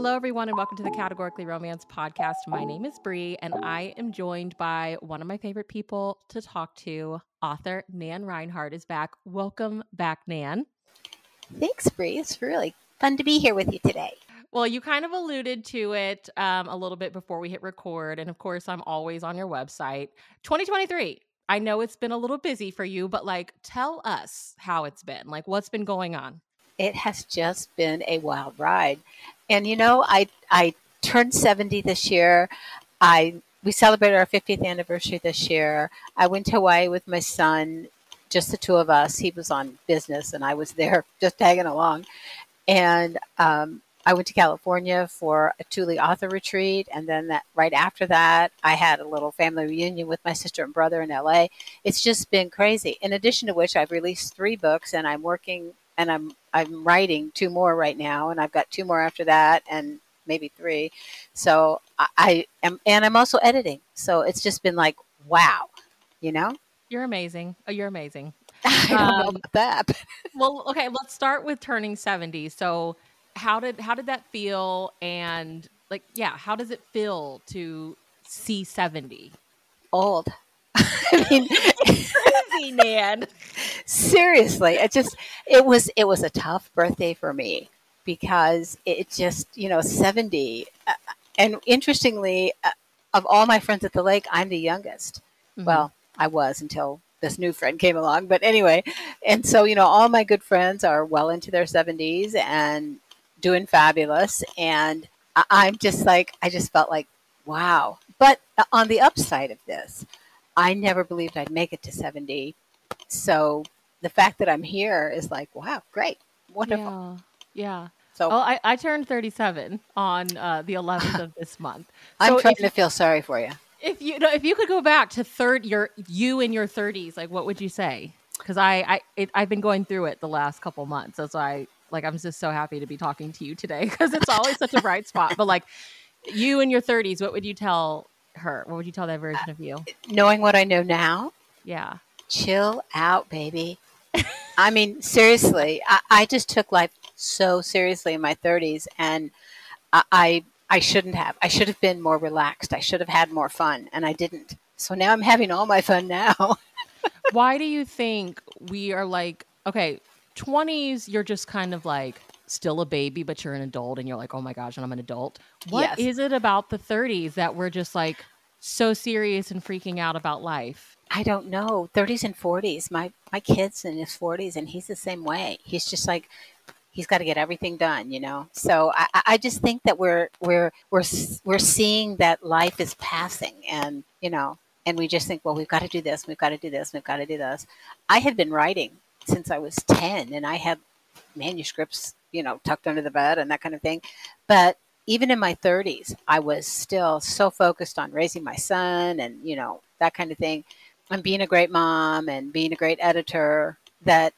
Hello, everyone, and welcome to the Categorically Romance podcast. My name is Bree, and I am joined by one of my favorite people to talk to. Author Nan Reinhardt is back. Welcome back, Nan. Thanks, Bree. It's really fun to be here with you today. Well, you kind of alluded to it um, a little bit before we hit record. And of course, I'm always on your website. 2023. I know it's been a little busy for you, but like, tell us how it's been. Like, what's been going on? It has just been a wild ride. And you know, I I turned 70 this year. I we celebrated our 50th anniversary this year. I went to Hawaii with my son, just the two of us. He was on business and I was there just tagging along. And um, I went to California for a Tule author retreat, and then that right after that, I had a little family reunion with my sister and brother in LA. It's just been crazy. In addition to which, I've released three books, and I'm working and I'm I'm writing two more right now, and I've got two more after that, and maybe three. So I, I am, and I'm also editing. So it's just been like, wow, you know. You're amazing. Oh, you're amazing. I don't um, know about that. well, okay, let's start with turning 70. So how did how did that feel and like yeah, how does it feel to see 70? Old. I mean, man. Seriously, it just it was it was a tough birthday for me because it just you know seventy, uh, and interestingly, uh, of all my friends at the lake, I'm the youngest. Mm-hmm. Well, I was until this new friend came along, but anyway, and so you know all my good friends are well into their seventies and doing fabulous, and I'm just like I just felt like wow. But uh, on the upside of this, I never believed I'd make it to 70. So the fact that I'm here is like, wow, great, wonderful. Yeah. yeah. So well, I, I turned 37 on uh, the 11th of this month. So I'm trying to feel sorry for you. If you if you could go back to third your you in your 30s, like what would you say? Because I I it, I've been going through it the last couple months. That's why like I'm just so happy to be talking to you today because it's always such a bright spot. But like you in your 30s, what would you tell her? What would you tell that version of you? Knowing what I know now, yeah, chill out, baby. I mean, seriously, I, I, just took life so seriously in my 30s, and I, I I shouldn't have. I should have been more relaxed. I should have had more fun, and I didn't. So now I'm having all my fun now. Why do you think we are like okay? 20s, you're just kind of like still a baby, but you're an adult and you're like, oh my gosh, and I'm an adult. What yes. is it about the 30s that we're just like so serious and freaking out about life? I don't know. 30s and 40s. My my kid's in his 40s and he's the same way. He's just like he's got to get everything done, you know. So I, I just think that we're we're we're we're seeing that life is passing, and you know, and we just think, well, we've got to do this, we've got to do this, we've got to do this. I had been writing since I was ten, and I had manuscripts you know, tucked under the bed and that kind of thing. But even in my 30s, I was still so focused on raising my son and, you know, that kind of thing, and being a great mom and being a great editor that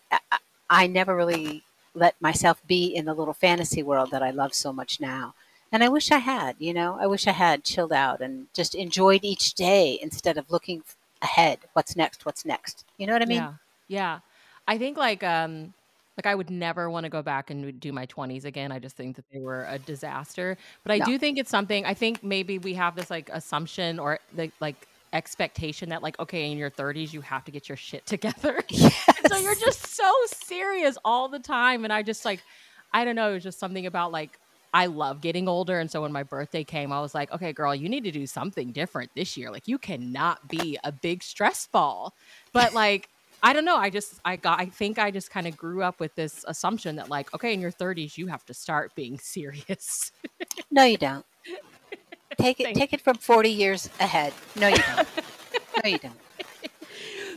I never really let myself be in the little fantasy world that I love so much now. And I wish I had, you know, I wish I had chilled out and just enjoyed each day instead of looking ahead. What's next? What's next? You know what I mean? Yeah. Yeah. I think like um like I would never want to go back and do my 20s again. I just think that they were a disaster. But I no. do think it's something I think maybe we have this like assumption or the like expectation that like okay in your 30s you have to get your shit together. Yes. so you're just so serious all the time and I just like I don't know, it was just something about like I love getting older. And so when my birthday came, I was like, okay, girl, you need to do something different this year. Like, you cannot be a big stress ball. But like, I don't know. I just I got I think I just kind of grew up with this assumption that like, okay, in your 30s you have to start being serious. no, you don't. Take it take it from 40 years ahead. No, you don't. no, you don't.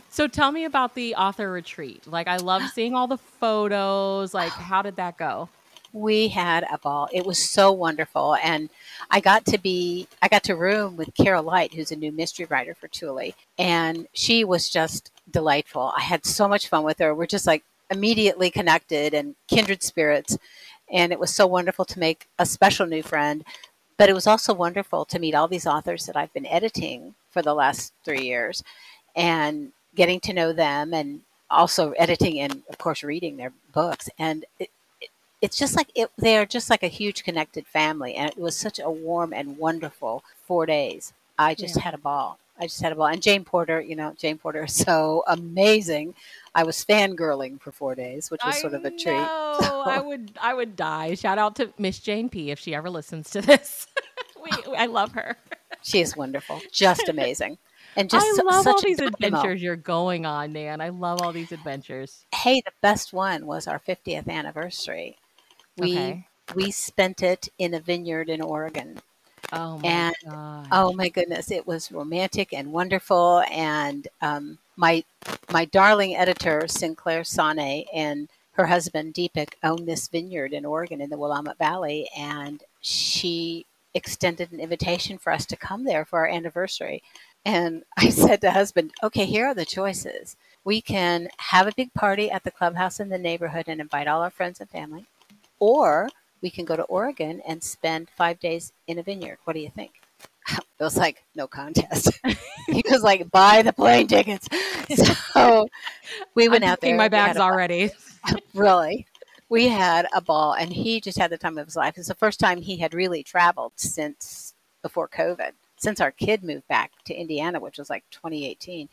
So tell me about the author retreat. Like I love seeing all the photos. Like how did that go? We had a ball. It was so wonderful and I got to be I got to room with Carol Light, who's a new mystery writer for Tule, and she was just delightful. I had so much fun with her. We're just like immediately connected and kindred spirits. And it was so wonderful to make a special new friend. But it was also wonderful to meet all these authors that I've been editing for the last three years and getting to know them and also editing and, of course, reading their books. And it, it, it's just like it, they are just like a huge connected family, and it was such a warm and wonderful four days. I just Yeah. had a ball. I just had a ball. And Jane Porter, you know, Jane Porter is so amazing. I was fangirling for four days, which was I sort of a treat. know. I would I would die. Shout out to Miss Jane P if she ever listens to this. we, I love her. She is wonderful, just amazing, and just I love such all these dynamo. adventures you're going on, Nan. I love all these adventures. Hey, the best one was our 50th anniversary. We Okay. we spent it in a vineyard in Oregon. Oh my And- god. Oh my goodness, it was romantic and wonderful. And um, my my darling editor Sinclair Sawhney and her husband Deepak own this vineyard in Oregon in the Willamette Valley, and she extended an invitation for us to come there for our anniversary. And I said to husband, "Okay, here are the choices. We can have a big party at the clubhouse in the neighborhood and invite all our friends and family, or we can go to Oregon and spend five days in a vineyard. What do you think? It was like no contest. he was like, buy the plane tickets. So we went I'm out there. my bags already. really. We had a ball, and he just had the time of his life. It's the first time he had really traveled since before COVID, since our kid moved back to Indiana, which was like 2018.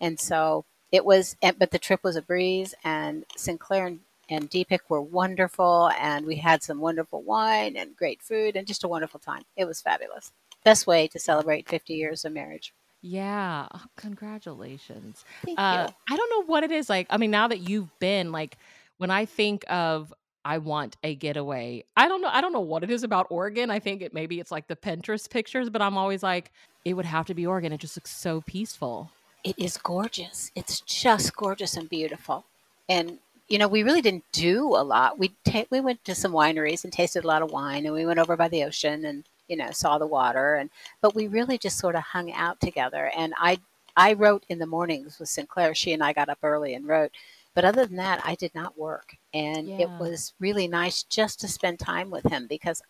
And so it was, but the trip was a breeze, and Sinclair and, Deepak were wonderful, and we had some wonderful wine and great food, and just a wonderful time. It was fabulous. Best way to celebrate 50 years of marriage. Yeah. Oh, congratulations. Thank Uh, you. I don't know what it is like. I mean, now that you've been like, when I think of I want a getaway, I don't know. I don't know what it is about Oregon. I think it maybe it's like the Pinterest pictures, but I'm always like, it would have to be Oregon. It just looks so peaceful. It is gorgeous. It's just gorgeous and beautiful. And you know, we really didn't do a lot. We ta- we went to some wineries and tasted a lot of wine, and we went over by the ocean and you know saw the water. And but we really just sort of hung out together. And I I wrote in the mornings with Sinclair. She and I got up early and wrote. But other than that, I did not work, and it was really nice just to spend time with him because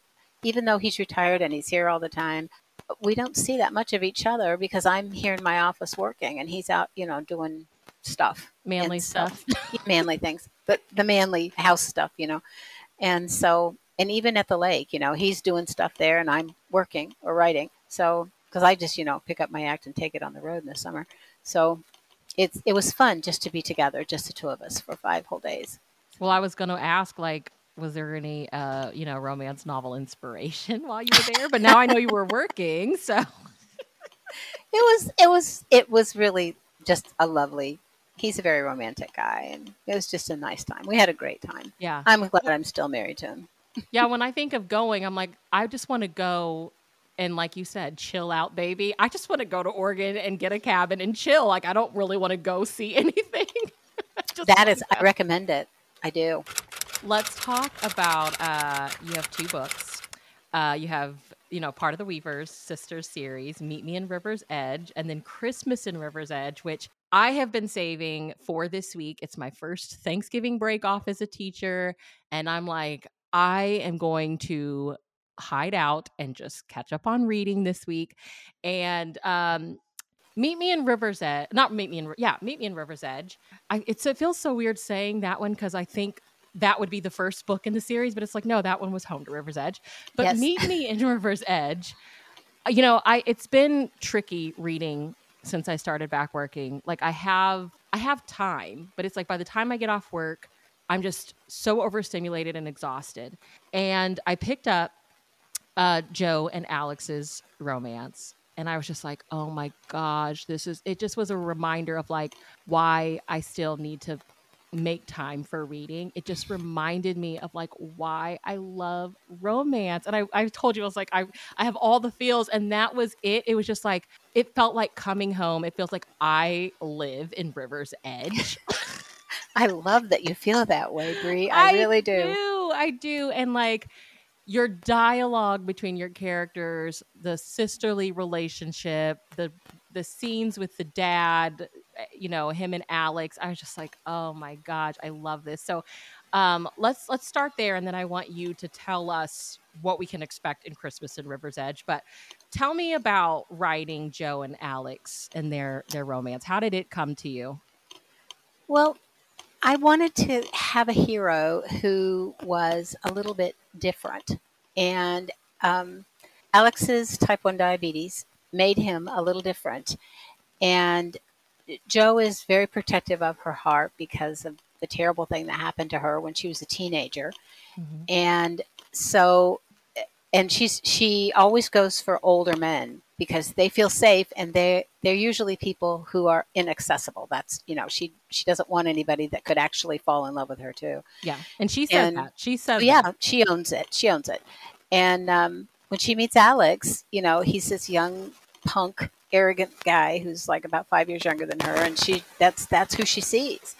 even though he's retired and he's here all the time, we don't see that much of each other because I'm here in my office working and he's out, you know, doing stuff, Manly And so- stuff. manly things, but the manly house stuff, you know. And so, and even at the lake, you know, he's doing stuff there and I'm working or writing. So, because I just, you know, pick up my act and take it on the road in the summer. So it's, it was fun just to be together, just the two of us for five whole days. well, I was going to ask, like, was there any, uh, you know, romance novel inspiration while you were there? But now I know you were working, so It was, it was, it was really just a lovely, he's a very romantic guy and it was just a nice time. We had a great time. yeah. I'm glad I'm still married to him. yeah, when I think of going, I'm like, I just want to go and, like you said, chill out, baby. I just want to go to Oregon and get a cabin and chill. Like, I don't really want to go see anything. That I recommend it. I do. Let's talk about. Uh, you have two books. Uh, you have, you know, part of the Weavers Sisters series, Meet Me in River's Edge, and then Christmas in River's Edge, which I have been saving for this week. It's my first Thanksgiving break off as a teacher, and I'm like, I am going to hide out and just catch up on reading this week. And um, Meet Me in River's Edge, not Meet Me in, yeah, Meet Me in River's Edge. I, it's, it feels so weird saying that one because I think that would be the first book in the series, but it's like, no, that one was Home to River's Edge. But Yes. Meet Me in River's Edge, uh, you know, I it's been tricky reading since I started back working. Like I have I have time, but it's like by the time I get off work, I'm just so overstimulated and exhausted. And I picked up uh, Jo and Alex's romance. And I was just like, oh my gosh, this is, it just was a reminder of like why I still need to make time for reading. It just reminded me of like why I love romance. And I, I told you, I was like, I, I have all the feels. And that was it. It was just like, it felt like coming home. It feels like I live in River's Edge. I love that you feel that way, Brie. I, really do. I do. And like your dialogue between your characters, the sisterly relationship, the the scenes with the dad, you know, him and Alex. I was just like, oh my gosh, I love this. So um, let's let's start there, and then I want you to tell us what we can expect in Christmas in River's Edge. But tell me about writing Jo and Alex and their their romance. How did it come to you? Well, I wanted to have a hero who was a little bit different. And um, Alex's type 1 diabetes made him a little different. And Jo is very protective of her heart because of the terrible thing that happened to her when she was a teenager. Mm-hmm. And so and she's she always goes for older men because they feel safe and they they're usually people who are inaccessible that's you know she she doesn't want anybody that could actually fall in love with her too yeah and she said and, that she said yeah that. she owns it she owns it and um, when she meets alex you know he's this young punk arrogant guy who's like about five years younger than her and she that's that's who she sees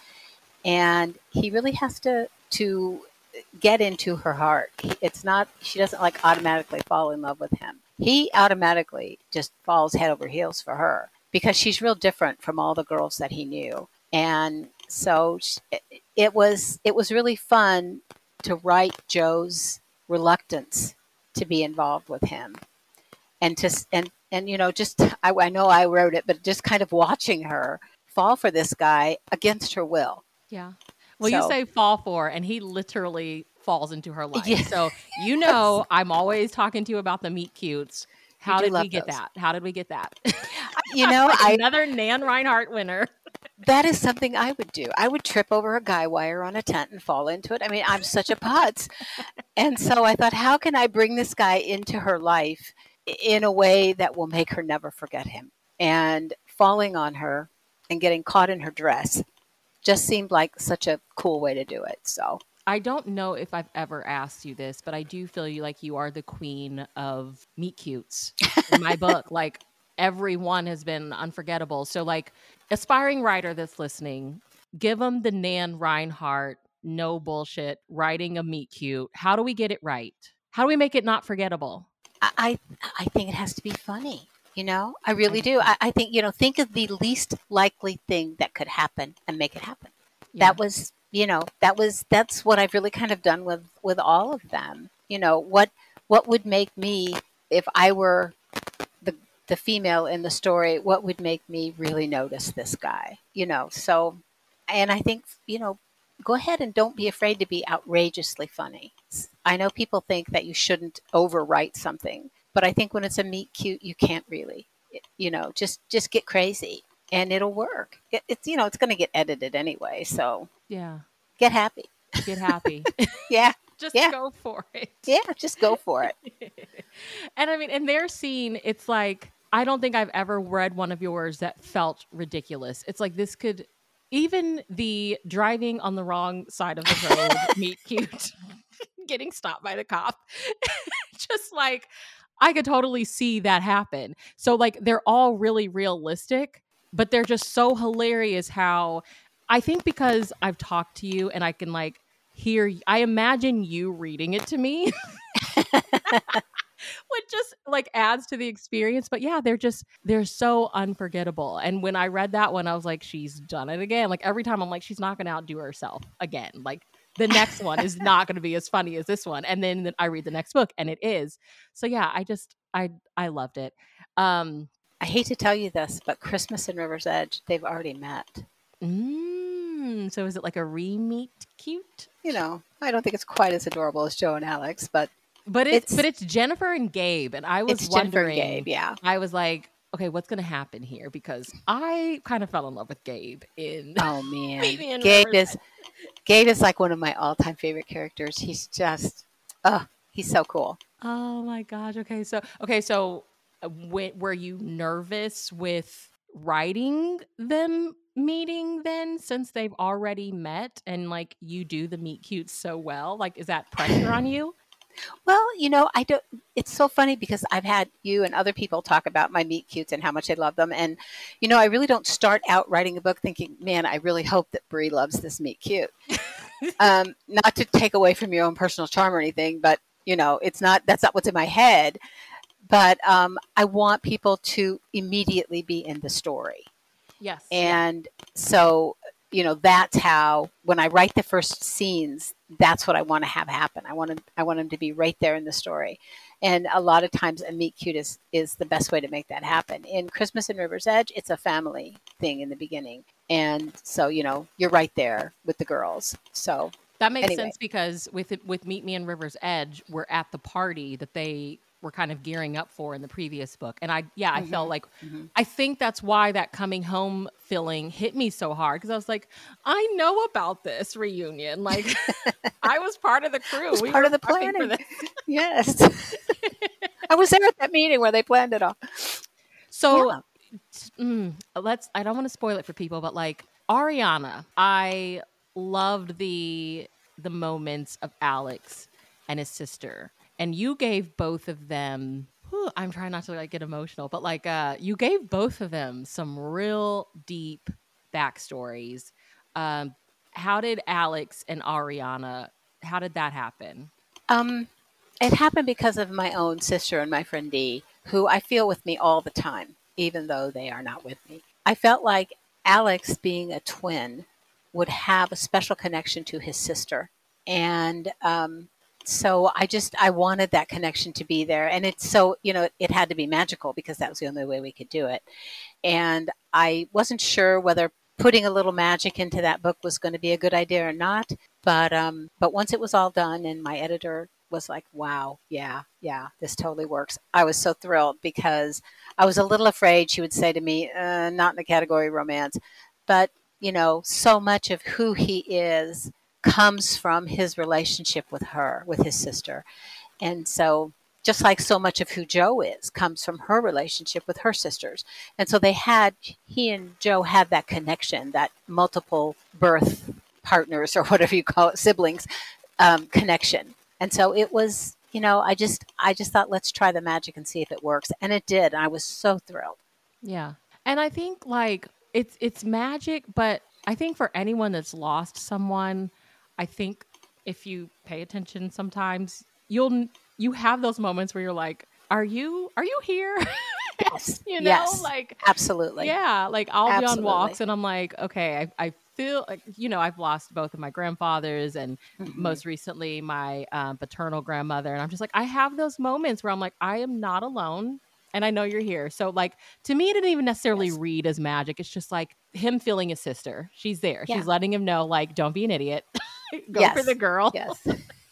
and he really has to to get into her heart. It's not, she doesn't like automatically fall in love with him. He automatically just falls head over heels for her because she's real different from all the girls that he knew. And so it was, it was really fun to write Jo's reluctance to be involved with him and to, and, and, you know, just, I, I know I wrote it, but just kind of watching her fall for this guy against her will. Yeah. Well, so. you say fall for, and he literally falls into her life. So you know, I'm always talking to you about the meet cutes. How did we get those. that? How did we get that? You know, I, another Nan Reinhardt winner. That is something I would do. I would trip over a guy wire on a tent and fall into it. I mean, I'm such a putz. and so I thought, how can I bring this guy into her life in a way that will make her never forget him? And falling on her and getting caught in her dress just seemed like such a cool way to do it. So I don't know if I've ever asked you this, but I do feel you like you are the queen of meet cutes in my book. Like everyone has been unforgettable. So like aspiring writer that's listening, give them the Nan Reinhardt, no bullshit, writing a meet cute. How do we get it right? How do we make it not forgettable? I I think it has to be funny. You know, I really do. I, I, think, you know, think of the least likely thing that could happen and make it happen. Yeah. That was, you know, that was, that's what I've really kind of done with, with all of them. You know, what, what would make me, if I were the, the female in the story, what would make me really notice this guy, you know? So, and I think, you know, go ahead and don't be afraid to be outrageously funny. I know people think that you shouldn't overwrite something, but I think when it's a meet cute, you can't really, you know, just just get crazy and it'll work. It, it's you know it's going to get edited anyway, so yeah, get happy. Get happy. yeah. just yeah. go for it. Yeah, just go for it. and I mean, in their scene, it's like I don't think I've ever read one of yours that felt ridiculous. It's like this could even the driving on the wrong side of the road meet cute getting stopped by the cop just like I could totally see that happen. So like they're all really realistic, but they're just so hilarious how I think because I've talked to you and I can like hear I imagine you reading it to me. which just like adds to the experience. But yeah, they're just they're so unforgettable. And when I read that one, I was like, she's done it again. Like every time I'm like, she's not gonna outdo herself again. Like the next one is not going to be as funny as this one and then i read the next book and it is so yeah i just i i loved it um i hate to tell you this but christmas in river's edge they've already met mm, so is it like a re-meet cute you know i don't think it's quite as adorable as Jo and alex but but it's, it's but it's jennifer and gabe and i was wondering gabe yeah i was like okay, what's going to happen here? Because I kind of fell in love with Gabe in. Oh man, Gabe is Gabe is like one of my all-time favorite characters. He's just, oh, he's so cool. Oh my gosh. Okay, so okay, so uh, were you nervous with writing them meeting then since they've already met and like you do the meet cute so well like is that pressure on you well, you know, I don't. It's so funny because I've had you and other people talk about my meet cutes and how much I love them, and you know, I really don't start out writing a book thinking, "Man, I really hope that Brie loves this meet cute." um, not to take away from your own personal charm or anything, but you know, it's not. That's not what's in my head. But um, I want people to immediately be in the story. Yes. And so you know, that's how when I write the first scenes, that's what I want to have happen. I want to, I want them to be right there in the story. And a lot of times a meet cute is, is the best way to make that happen. In Christmas in River's Edge, it's a family thing in the beginning. And so, you know, you're right there with the girls. So that makes anyway. sense because with with Meet Me in River's Edge, we're at the party that they were kind of gearing up for in the previous book. And I, yeah, I mm-hmm. felt like, mm-hmm. I think that's why that coming home feeling hit me so hard because I was like, I know about this reunion. Like, I was part of the crew. was we part of the planning. yes. I was there at that meeting where they planned it all. So, yeah. mm, let's, I don't want to spoil it for people, but like, Ariana, I loved the the moments of Alex and his sister and you gave both of them whew, i'm trying not to like get emotional but like uh you gave both of them some real deep backstories. Um how did alex and ariana how did that happen? Um it happened because of my own sister and my friend dee who i feel with me all the time even though they are not with me. I felt like alex being a twin would have a special connection to his sister. And um, so I just I wanted that connection to be there, and it's so you know it had to be magical because that was the only way we could do it, and I wasn't sure whether putting a little magic into that book was going to be a good idea or not, but um, but once it was all done, and my editor was like, "Wow, yeah, yeah, this totally works." I was so thrilled because I was a little afraid she would say to me, uh, "Not in the category romance," but you know, so much of who he is comes from his relationship with her, with his sister. And so, just like so much of who Jo is, comes from her relationship with her sisters. And so, they had, he and Jo had that connection, that multiple birth partners, or whatever you call it, siblings um, connection. And so, it was, you know, I just, I just thought, let's try the magic and see if it works. And it did. I was so thrilled. Yeah. And I think like it's it's magic, but I think for anyone that's lost someone, I think if you pay attention sometimes, you'll you have those moments where you're like, "Are you are you here?" Yes. you know, yes. like absolutely. Yeah, like I'll absolutely. be on walks and I'm like, okay, I, I feel like you know I've lost both of my grandfathers and mm-hmm. most recently my um, paternal grandmother, and I'm just like I have those moments where I'm like I am not alone and I know you're here. So like to me, it didn't even necessarily yes. read as magic. It's just like him feeling his sister. She's there. Yeah. She's letting him know like don't be an idiot. Go yes. for the girl. Yes.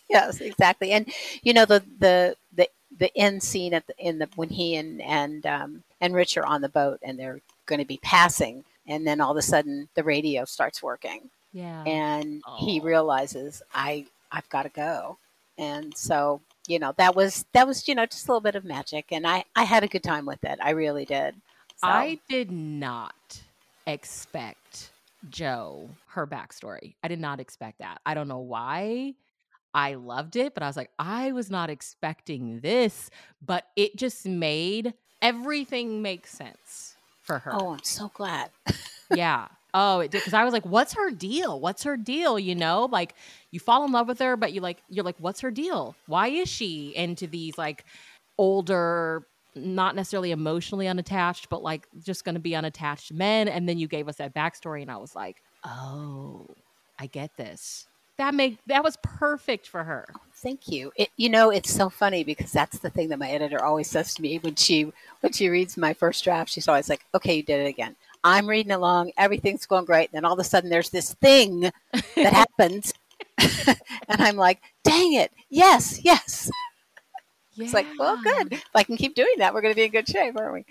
yes, exactly. And you know the the the the end scene at the in the when he and and um, and Rich are on the boat and they're going to be passing, and then all of a sudden the radio starts working. Yeah. And Aww. he realizes I I've got to go, and so you know that was that was you know just a little bit of magic, and I I had a good time with it. I really did. So. I did not expect Jo her backstory. I did not expect that. I don't know why. I loved it, but I was like, I was not expecting this, but it just made everything make sense for her. Oh, I'm so glad. yeah. Oh, it did because I was like, "What's her deal? What's her deal?" You know, like you fall in love with her, but you like you're like, "What's her deal? Why is she into these like older not necessarily emotionally unattached, but like just going to be unattached men. And then you gave us that backstory, and I was like, oh, I get this. That make that was perfect for her. Oh, thank you. It, you know, it's so funny because that's the thing that my editor always says to me when she when she reads my first draft. She's always like, "Okay, you did it again." I'm reading along, everything's going great, and then all of a sudden there's this thing that happens, and I'm like, "Dang it! Yes, yes." Yeah. It's like, well, good. If I can keep doing that, we're going to be in good shape, aren't we?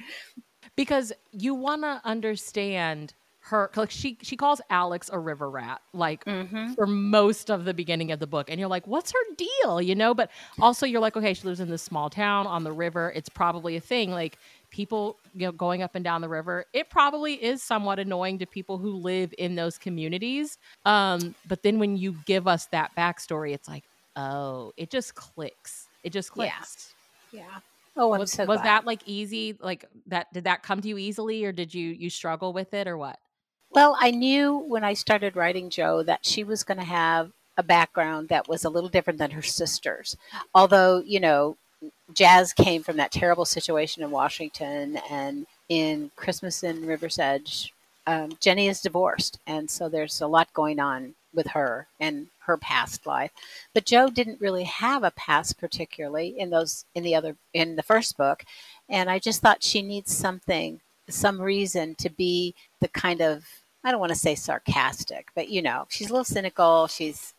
Because you want to understand her like she she calls Alex a river rat like mm-hmm. for most of the beginning of the book and you're like what's her deal you know but also you're like okay she lives in this small town on the river it's probably a thing like people you know going up and down the river it probably is somewhat annoying to people who live in those communities um but then when you give us that backstory it's like oh it just clicks it just clicks. Yeah. yeah. Oh, I'm was, so was glad. that like easy? Like that? Did that come to you easily, or did you you struggle with it, or what? Well, I knew when I started writing Jo that she was going to have a background that was a little different than her sisters. Although, you know, Jazz came from that terrible situation in Washington, and in Christmas in River's Edge, um, Jenny is divorced, and so there's a lot going on with her and her past life. But Jo didn't really have a past particularly in those in the other in the first book, and I just thought she needs something, some reason to be the kind of I don't want to say sarcastic, but you know, she's a little cynical. She's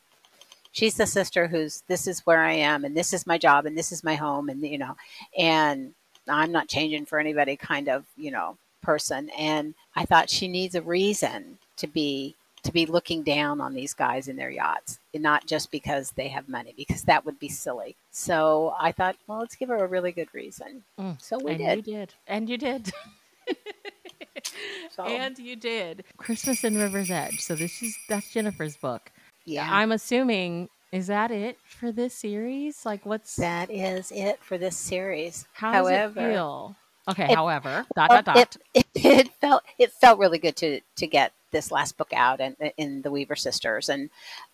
she's the sister who's this is where I am and this is my job and this is my home and you know, and I'm not changing for anybody kind of, you know, person. And I thought she needs a reason to be to be looking down on these guys in their yachts, and not just because they have money, because that would be silly. So I thought, well, let's give her a really good reason. Mm, so we and did. You did, and you did. so. And you did. Christmas in River's Edge. So this is that's Jennifer's book. Yeah. I'm assuming is that it for this series? Like what's That is it for this series. How however, does it feel? Okay, it, however, dot dot dot. It, it, it, felt it felt really good to to get this last book out and in the Weaver sisters and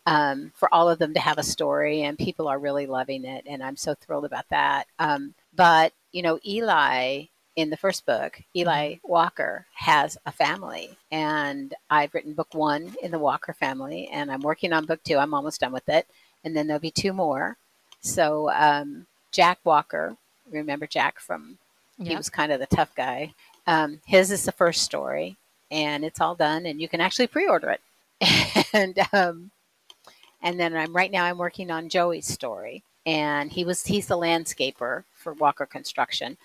um, for all of them to have a story and people are really loving it and I'm so thrilled about that. Um, but you know, Eli in the first book, Eli mm-hmm. Walker has a family, and I've written book one in the Walker family, and I'm working on book two. I'm almost done with it, and then there'll be two more. So um, Jack Walker, remember Jack from? Yep. He was kind of the tough guy. Um, his is the first story, and it's all done, and you can actually pre-order it. and um, and then I'm right now I'm working on Joey's story, and he was he's the landscaper for Walker Construction.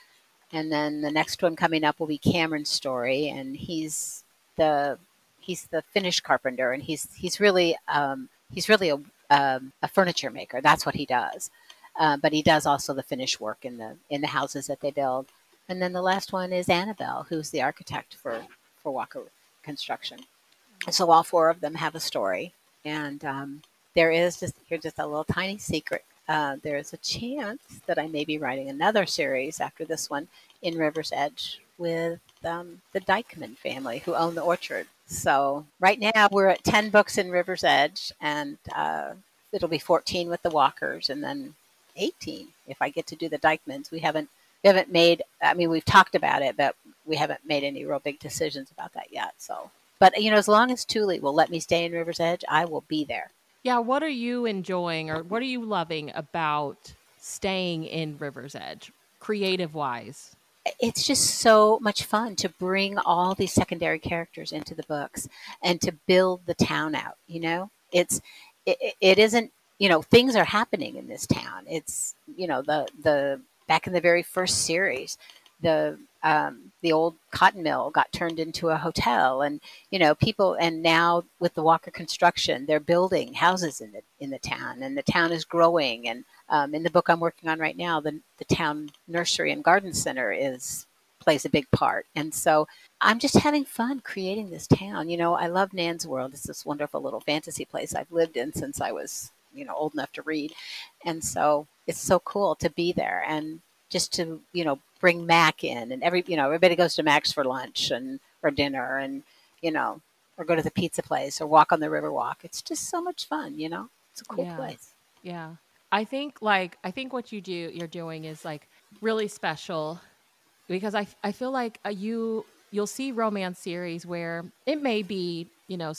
And then the next one coming up will be Cameron's story, and he's the he's the finish carpenter, and he's he's really um, he's really a um, a furniture maker. That's what he does. Uh, but he does also the finish work in the in the houses that they build. And then the last one is Annabelle, who's the architect for for Walker Construction. And so all four of them have a story, and um, there is just here's just a little tiny secret uh, there's a chance that I may be writing another series after this one in River's Edge with um, the Dykeman family who own the orchard. So right now we're at 10 books in River's Edge, and uh, it'll be 14 with the Walkers, and then 18 if I get to do the Dykemans. We haven't we haven't made. I mean, we've talked about it, but we haven't made any real big decisions about that yet. So, but you know, as long as Tule will let me stay in River's Edge, I will be there. Yeah, what are you enjoying or what are you loving about staying in River's Edge, creative wise? It's just so much fun to bring all these secondary characters into the books and to build the town out. You know, it's it, it isn't you know things are happening in this town. It's you know the the back in the very first series, the um, the old cotton mill got turned into a hotel, and you know people. And now with the Walker construction, they're building houses in the in the town, and the town is growing. And um, in the book I'm working on right now, the the town nursery and garden center is plays a big part. And so I'm just having fun creating this town. You know, I love Nan's World. It's this wonderful little fantasy place I've lived in since I was you know old enough to read, and so it's so cool to be there and just to you know bring Mac in, and every you know everybody goes to Mac's for lunch and or dinner, and you know or go to the pizza place or walk on the river walk. It's just so much fun, you know. It's a cool yeah. place. Yeah, I think like I think what you do you're doing is like really special because I I feel like uh, you you'll see romance series where it may be you know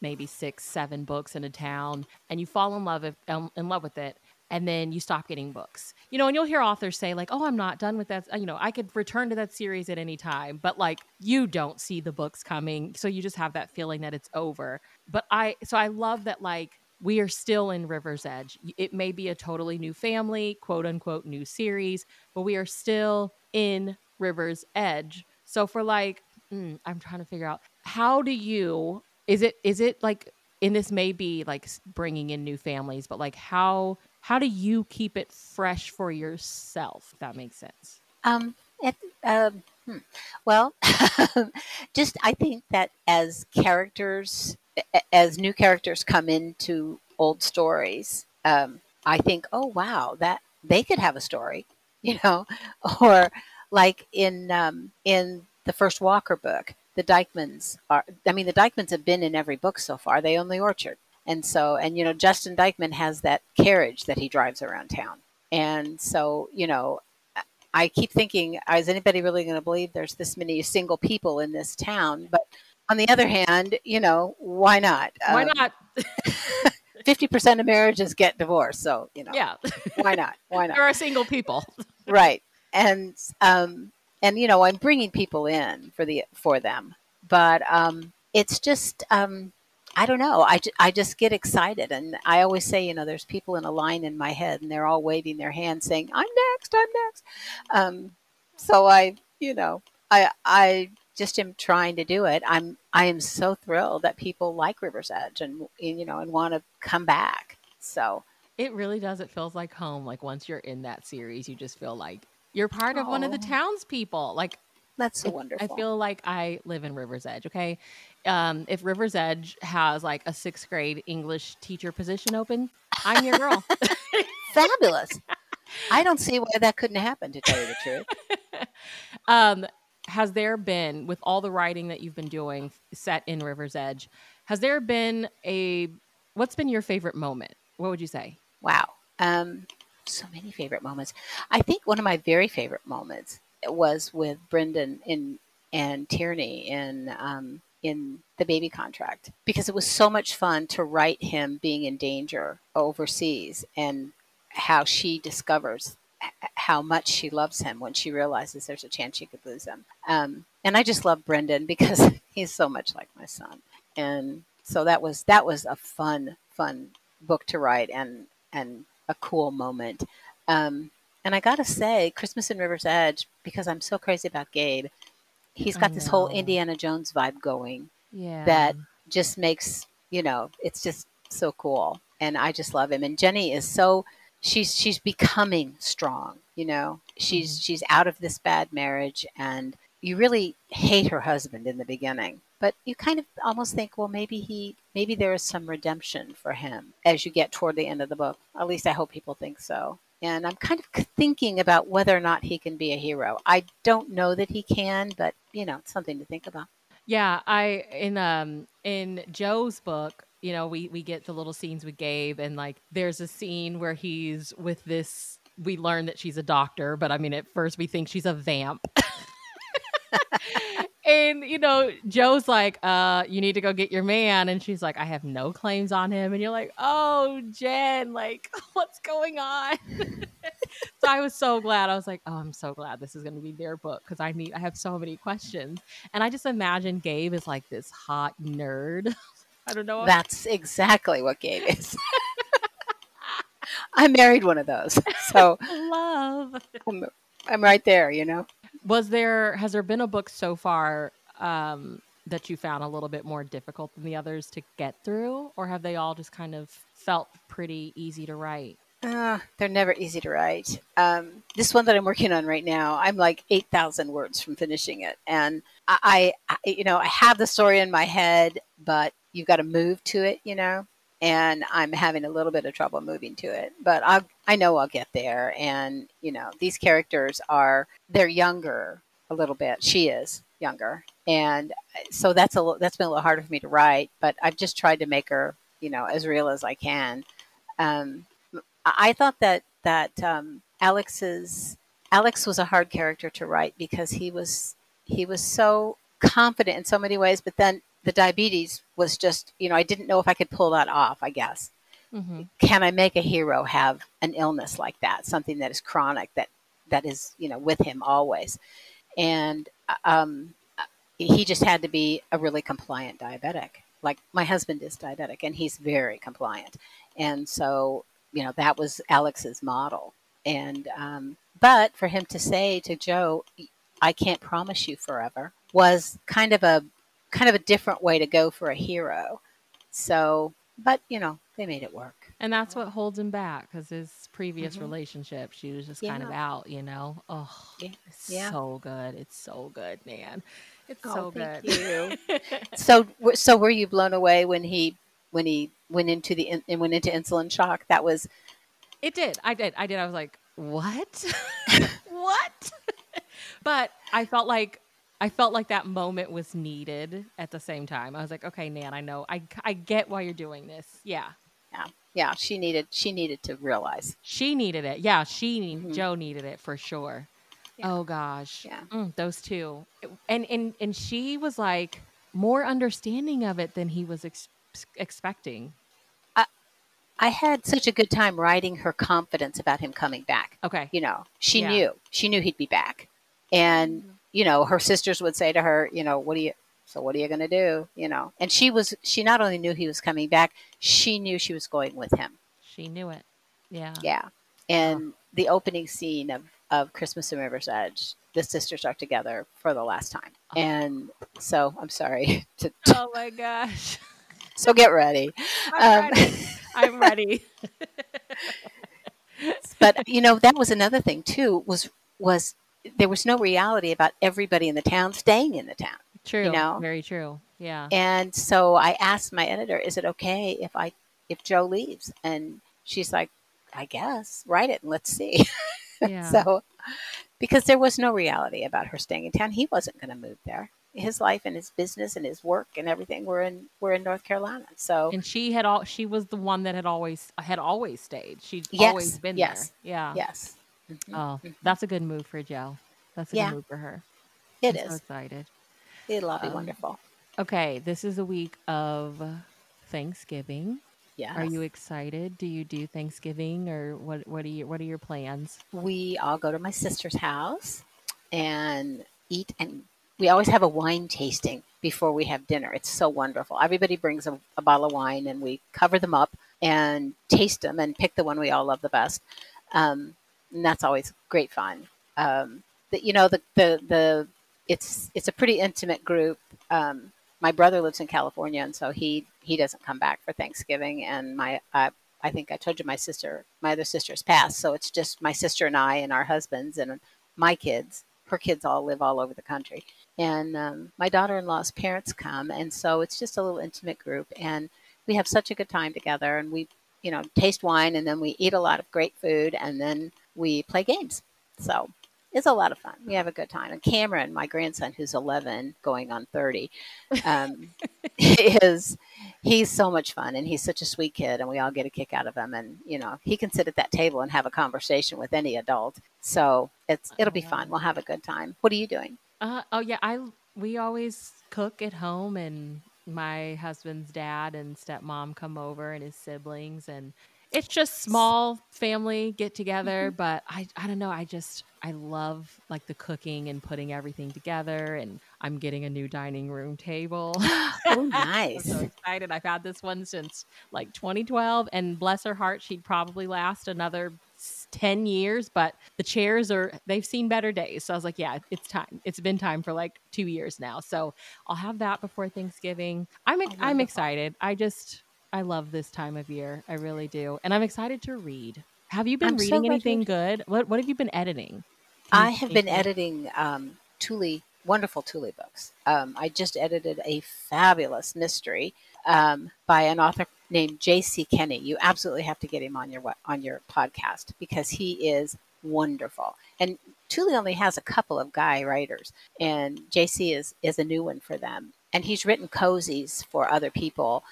maybe six seven books in a town and you fall in love if, um, in love with it and then you stop getting books. You know, and you'll hear authors say like, "Oh, I'm not done with that. You know, I could return to that series at any time." But like, you don't see the books coming, so you just have that feeling that it's over. But I so I love that like we are still in River's Edge. It may be a totally new family, quote unquote new series, but we are still in River's Edge. So for like mm, I'm trying to figure out how do you is it is it like and this may be like bringing in new families but like how how do you keep it fresh for yourself? If that makes sense. Um, it, um, hmm. well, just I think that as characters, as new characters come into old stories, um, I think, oh wow, that they could have a story, you know, or like in um, in the first Walker book, the Dykemans are. I mean, the Dykemans have been in every book so far. They own the orchard. And so, and you know, Justin Dykeman has that carriage that he drives around town. And so, you know, I keep thinking, is anybody really going to believe there's this many single people in this town? But on the other hand, you know, why not? Why um, not? Fifty percent of marriages get divorced, so you know. Yeah. why not? Why not? There are single people. right, and um, and you know, I'm bringing people in for the for them, but um, it's just um, I don't know. I, I just get excited. And I always say, you know, there's people in a line in my head and they're all waving their hands saying, I'm next, I'm next. Um, so I, you know, I, I just am trying to do it. I'm, I am so thrilled that people like River's Edge and, you know, and want to come back. So it really does. It feels like home. Like once you're in that series, you just feel like you're part of one of the townspeople. Like that's so wonderful. I feel like I live in River's Edge. Okay. Um, if River's Edge has like a sixth grade English teacher position open, I'm your girl. Fabulous. I don't see why that couldn't happen, to tell you the truth. um, has there been, with all the writing that you've been doing set in River's Edge, has there been a, what's been your favorite moment? What would you say? Wow. Um, so many favorite moments. I think one of my very favorite moments was with Brendan in and Tierney in um, in the baby contract because it was so much fun to write him being in danger overseas and how she discovers how much she loves him when she realizes there's a chance she could lose him. Um, and I just love Brendan because he's so much like my son. And so that was that was a fun fun book to write and and a cool moment. Um, and I gotta say, Christmas in River's Edge, because I'm so crazy about Gabe, he's got this whole Indiana Jones vibe going. Yeah. That just makes, you know, it's just so cool. And I just love him. And Jenny is so she's she's becoming strong, you know. She's mm-hmm. she's out of this bad marriage and you really hate her husband in the beginning. But you kind of almost think, well, maybe he, maybe there is some redemption for him as you get toward the end of the book. At least I hope people think so and I'm kind of thinking about whether or not he can be a hero. I don't know that he can, but you know, it's something to think about. Yeah, I in um in Jo's book, you know, we we get the little scenes with Gabe and like there's a scene where he's with this we learn that she's a doctor, but I mean at first we think she's a vamp. and you know, Jo's like, uh, you need to go get your man. And she's like, I have no claims on him. And you're like, oh, Jen, like, what's going on? so I was so glad. I was like, oh, I'm so glad this is going to be their book because I need, I have so many questions. And I just imagine Gabe is like this hot nerd. I don't know. That's exactly what Gabe is. I married one of those. So love. I'm, I'm right there, you know was there has there been a book so far um, that you found a little bit more difficult than the others to get through, or have they all just kind of felt pretty easy to write? Uh, they're never easy to write. Um, this one that I'm working on right now, I'm like 8,000 words from finishing it. And I, I, you know, I have the story in my head, but you've got to move to it, you know? And I'm having a little bit of trouble moving to it. But I I know I'll get there. And you know, these characters are they're younger a little bit. She is younger, and so that's a that's been a little harder for me to write. But I've just tried to make her you know as real as I can. Um, I thought that that um, Alex's Alex was a hard character to write because he was he was so confident in so many ways, but then the diabetes was just, you know, I didn't know if I could pull that off, I guess. Mm-hmm. Can I make a hero have an illness like that, something that is chronic, that, that is, you know, with him always? And um, he just had to be a really compliant diabetic. Like my husband is diabetic and he's very compliant. And so, you know, that was Alex's model. And, um, but for him to say to Jo, I can't promise you forever was kind of a kind of a different way to go for a hero. So, but you know, they made it work. And that's what holds him back because his previous mm-hmm. relationship, she was just yeah. kind of out, you know. Oh, yeah. it's yeah. so good. It's so good, man. It's oh, so good. So, so were you blown away when he when he went into the and went into insulin shock? That was. It did. I did. I did. I was like, what? what? but I felt like I felt like that moment was needed at the same time. I was like, okay, Nan, I know, I, I get why you're doing this. Yeah. Yeah. Yeah. She needed, she needed to realize. She needed it. Yeah. She, mm-hmm. Jo needed it for sure. Yeah. Oh gosh. Yeah. Mm, those two. And, and, and she was like, more understanding of it than he was ex- expecting. I had such a good time writing her confidence about him coming back. Okay. You know, she Yeah. knew. She knew he'd be back. And, you know, her sisters would say to her, you know, what do you so what are you going to do, you know? And she was she not only knew he was coming back, she knew she was going with him. She knew it. Yeah. Yeah. And the opening scene of of Christmas in River's Edge, the sisters are together for the last time. Oh. And so I'm sorry to, Oh my gosh. so get ready. I'm Um, ready. I'm ready. but you know that was another thing too was was there was no reality about everybody in the town staying in the town True. You know? Very true. Yeah. and so i asked my editor is it okay if i if Jo leaves and she's like i guess write it and let's see Yeah. so because there was no reality about her staying in town he wasn't going to move there his life and his business and his work and everything were in were in north carolina so and she had all she was the one that had always had always stayed. She'd Yes, always been yes, there. Yeah. yes. Oh, that's a good move for Jo. That's a Yeah. good move for her. it I'm so excited. it'll all be Um, wonderful Okay, this is a week of Thanksgiving. yeah Are you excited? Do you do Thanksgiving or what what are you what are your plans? we all go to my sister's house and eat and we always have a wine tasting before we have dinner it's so wonderful everybody brings a, a bottle of wine and we cover them up and taste them and pick the one we all love the best um, and that's always great fun um, you know the, the the it's it's a pretty intimate group um, my brother lives in california and so he he doesn't come back for thanksgiving and my uh, I think I told you my sister, my other sister's passed. So it's just my sister and I and our husbands and my kids. Her kids all live all over the country. And um, my daughter in law's parents come. And so it's just a little intimate group. And we have such a good time together. And we, you know, taste wine and then we eat a lot of great food and then we play games. So it's a lot of fun. We have a good time. And Cameron, my grandson, who's 11, going on 30, um, is he's so much fun and he's such a sweet kid and we all get a kick out of him and you know he can sit at that table and have a conversation with any adult so it's it'll be fun we'll have a good time what are you doing Uh, oh yeah, I we always cook at home, and my husband's dad and stepmom come over, and his siblings, and it's just small family get together. Mm-hmm. But I I don't know, I just I love like the cooking and putting everything together, and I'm getting a new dining room table. oh I'm nice so excited. I've had this one since like 2012, and bless her heart, she'd probably last another 10 years, but the chairs are, they've seen better days. So I was like, yeah, it's time. It's been time for like two years now. So I'll have that before Thanksgiving. I'm, Oh, I'm excited. I just, I love this time of year. I really do. And I'm excited to read. Have you been I'm reading you anything good? What, what have you been editing? Can i have been editing um, Tule, wonderful Tule books um, i just edited a fabulous mystery um, by an author named j.c Kenney you absolutely have to get him on your on your podcast because he is wonderful and Tule only has a couple of guy writers, and JC is is a new one for them. And he's written cozies for other people,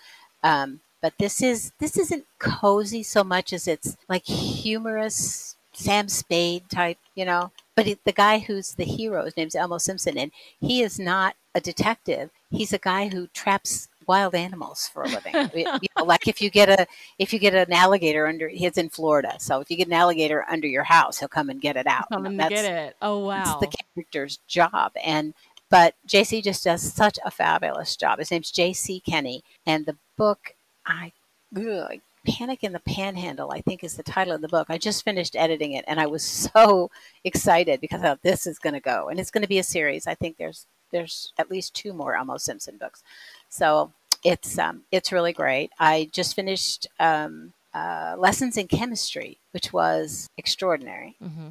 um, but this is this isn't cozy so much as it's like humorous Sam Spade type, you know. But it, the guy who's the hero, his name's Elmo Simpson, and he is not a detective. He's a guy who traps wild animals for a living. you know, like if you get a if you get an alligator under, he's in Florida, so if you get an alligator under your house, he'll come and get it out. Come You and get it. Oh, wow. it's the character's job. And but JC just does such a fabulous job. His name's JC Kenney, and the book I ugh, Panic in the Panhandle, I think is the title of the book. I just finished editing it, and I was so excited because I thought this is going to go, and it's going to be a series. I think there's there's at least two more Elmo Simpson books, so it's um, it's really great. I just finished um, uh, Lessons in Chemistry, which was extraordinary hmm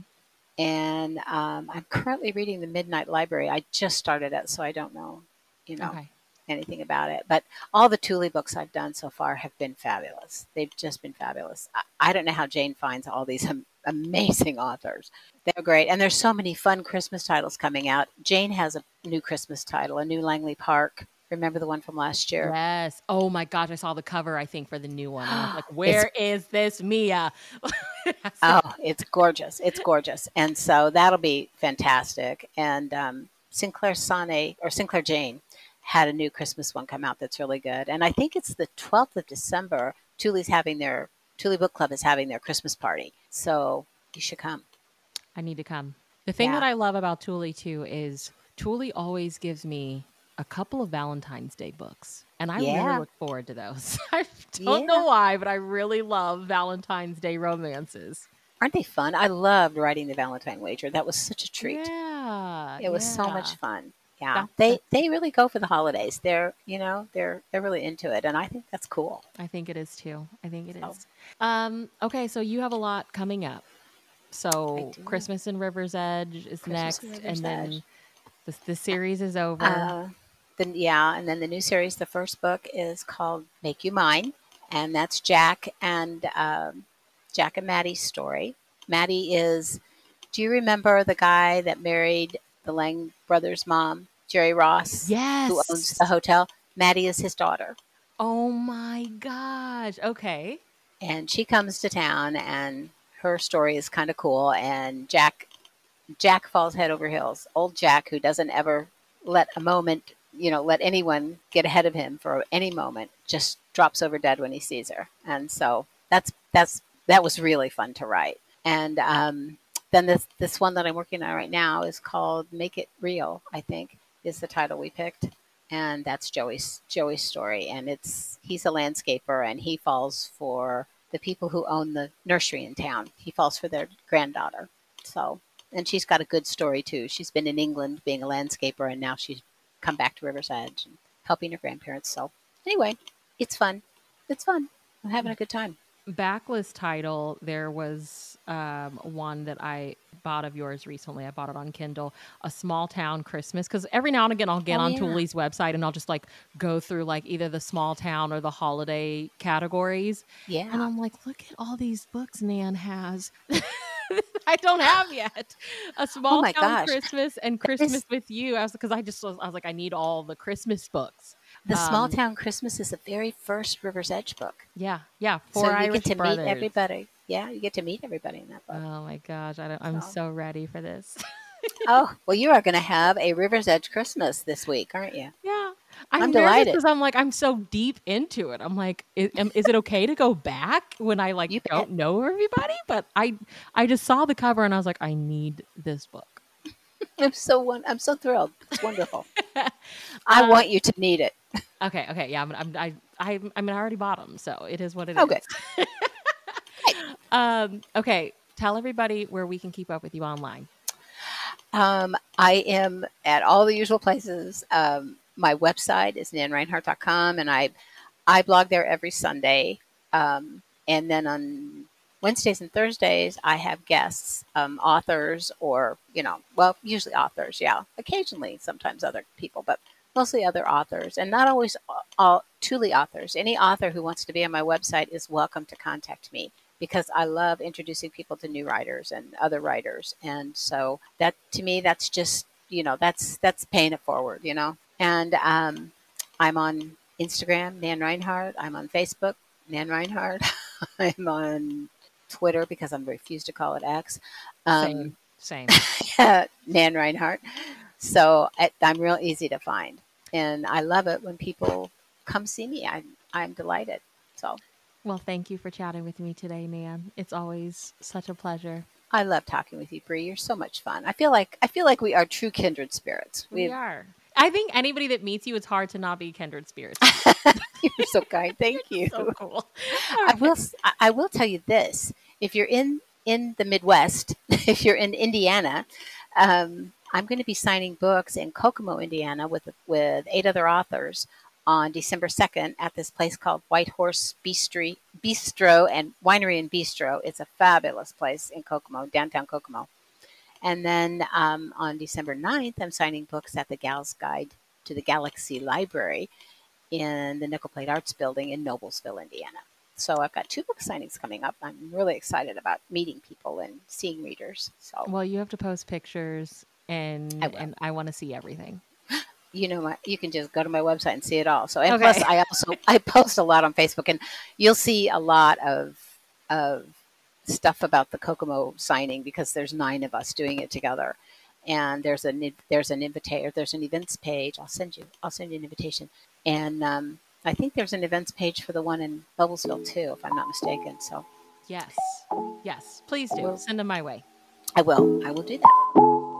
and um, I'm currently reading the Midnight Library. I just started it, so I don't know, you know, Okay. Anything about it. But all the Tule books I've done so far have been fabulous. They've just been fabulous. I, I don't know how Jane finds all these am- amazing authors. They're great, and there's so many fun Christmas titles coming out. Jane has a new Christmas title, a new Langley Park. Remember the one from last year? Yes. Oh my gosh, I saw the cover. I think for the new one. Like, where is this Mia? Oh, it's gorgeous. It's gorgeous. And so that'll be fantastic. And um, Sinclair Sawhney or Sinclair Jane had a new Christmas one come out that's really good. And I think it's the 12th of December. Tule's having their Tule Book Club is having their Christmas party. So you should come. I need to come. The thing Yeah. that I love about Tule too is Tule always gives me a couple of Valentine's Day books. And I Yeah. really look forward to those. I don't know why, but I really love Valentine's Day romances. Aren't they fun? I loved writing the Valentine Wager. That was such a treat. Yeah. It was so much fun. Yeah. They they really go for the holidays. They're, you know, they're they're really into it and I think that's cool. I think it is too. I think it is. So- Um, okay, so you have a lot coming up. So. Christmas in River's Edge is Christmas next, River's and then the, the series is over. Uh, then yeah, and then the new series, the first book is called Make You Mine, and that's Jack and um, Jack and Maddie's story. Maddie is. Do you remember the guy that married the Lang brothers' mom, Jerry Ross, yes. who owns the hotel? Maddie is his daughter, oh my gosh. Okay. and she comes to town, and her story is kind of cool. And Jack, Jack falls head over heels. Old Jack, who doesn't ever let a moment, you know, let anyone get ahead of him for any moment, just drops over dead when he sees her. And so that's that's that was really fun to write. And um, then this this one that I'm working on right now is called Make It Real. I think is the title we picked, and that's Joey's Joey's story. And it's he's a landscaper, and he falls for the people who own the nursery in town. He falls for their granddaughter. So, and she's got a good story too. She's been in England being a landscaper, and now she's come back to River's Edge and helping her grandparents. So, anyway, it's fun. It's fun. I'm having a good time. Backlist title, there was um, one that I bought of yours recently. I bought it on Kindle, A Small Town Christmas. Because every now and again, I'll get Oh, on yeah. Tule's website and I'll just like go through like either the small town or the holiday categories. Yeah. And I'm like, look at all these books Nan has. I don't have yet. A small Oh town gosh. Christmas and is- Christmas with you. I was because I just was, I was like, I need all the Christmas books. The Small um, Town Christmas is the very first River's Edge book. Yeah, yeah. so Four you Irish get to brothers. meet everybody. Yeah, you get to meet everybody in that book. Oh my gosh, I don't, I'm So- so ready for this. oh, well, you are going to have a River's Edge Christmas this week, aren't you? yeah, I'm, I'm delighted. because I'm like I'm so deep into it. I'm like, is, is it okay to go back when I like You don't know everybody? But I I just saw the cover and I was like, I need this book. I'm so I'm so thrilled. It's wonderful. I Uh, want you to need it. Okay, okay, yeah, I'm, I'm I I I mean I already bought them, so it is what it is. Okay. um. Okay. Tell everybody where we can keep up with you online. Um, I am at all the usual places. Um, my website is nanreinhardt.com, and I I blog there every Sunday. Um, and then on Wednesdays and Thursdays, I have guests, um, authors, or you know, well, usually authors. Yeah, occasionally, sometimes other people, but mostly other authors, and not always all, truly authors. Any author who wants to be on my website is welcome to contact me because I love introducing people to new writers and other writers. And so that to me, that's just, you know, that's, that's paying it forward, you know? And um, I'm on Instagram, Nan Reinhardt. I'm on Facebook, Nan Reinhardt. I'm on Twitter because I'm refused to call it X. Um, Same. Same. yeah, Nan Reinhardt. So I, I'm real easy to find. And I love it when people come see me. I'm, I'm delighted. So Well, thank you for chatting with me today, Nan. It's always such a pleasure. I love talking with you, Bree. You're so much fun. I feel like I feel like we are true kindred spirits. We We've- are. I think anybody that meets you, it's hard to not be kindred spirits. You're so kind. Thank you. so cool. I will. I will tell you this: if you're in in the Midwest, if you're in Indiana, um, I'm going to be signing books in Kokomo, Indiana, with with eight other authors on December 2nd at this place called White Horse Bistro, Bistro and Winery and Bistro. It's a fabulous place in Kokomo, downtown Kokomo. And then um, on December 9th, I'm signing books at the Gal's Guide to the Galaxy Library in the Nickel Plate Arts Building in Noblesville, Indiana. So I've got two book signings coming up. I'm really excited about meeting people and seeing readers. So Well, you have to post pictures, and I will. and I want to see everything. you know, my, you can just go to my website and see it all. So and Okay. plus, I also I post a lot on Facebook, and you'll see a lot of of stuff about the Kokomo signing because there's nine of us doing it together, and there's an there's an invitator there's an events page. I'll send you I'll send you an invitation, and um, I think there's an events page for the one in Noblesville too, if I'm not mistaken. So yes, yes, please do send them my way. I will. I will do that.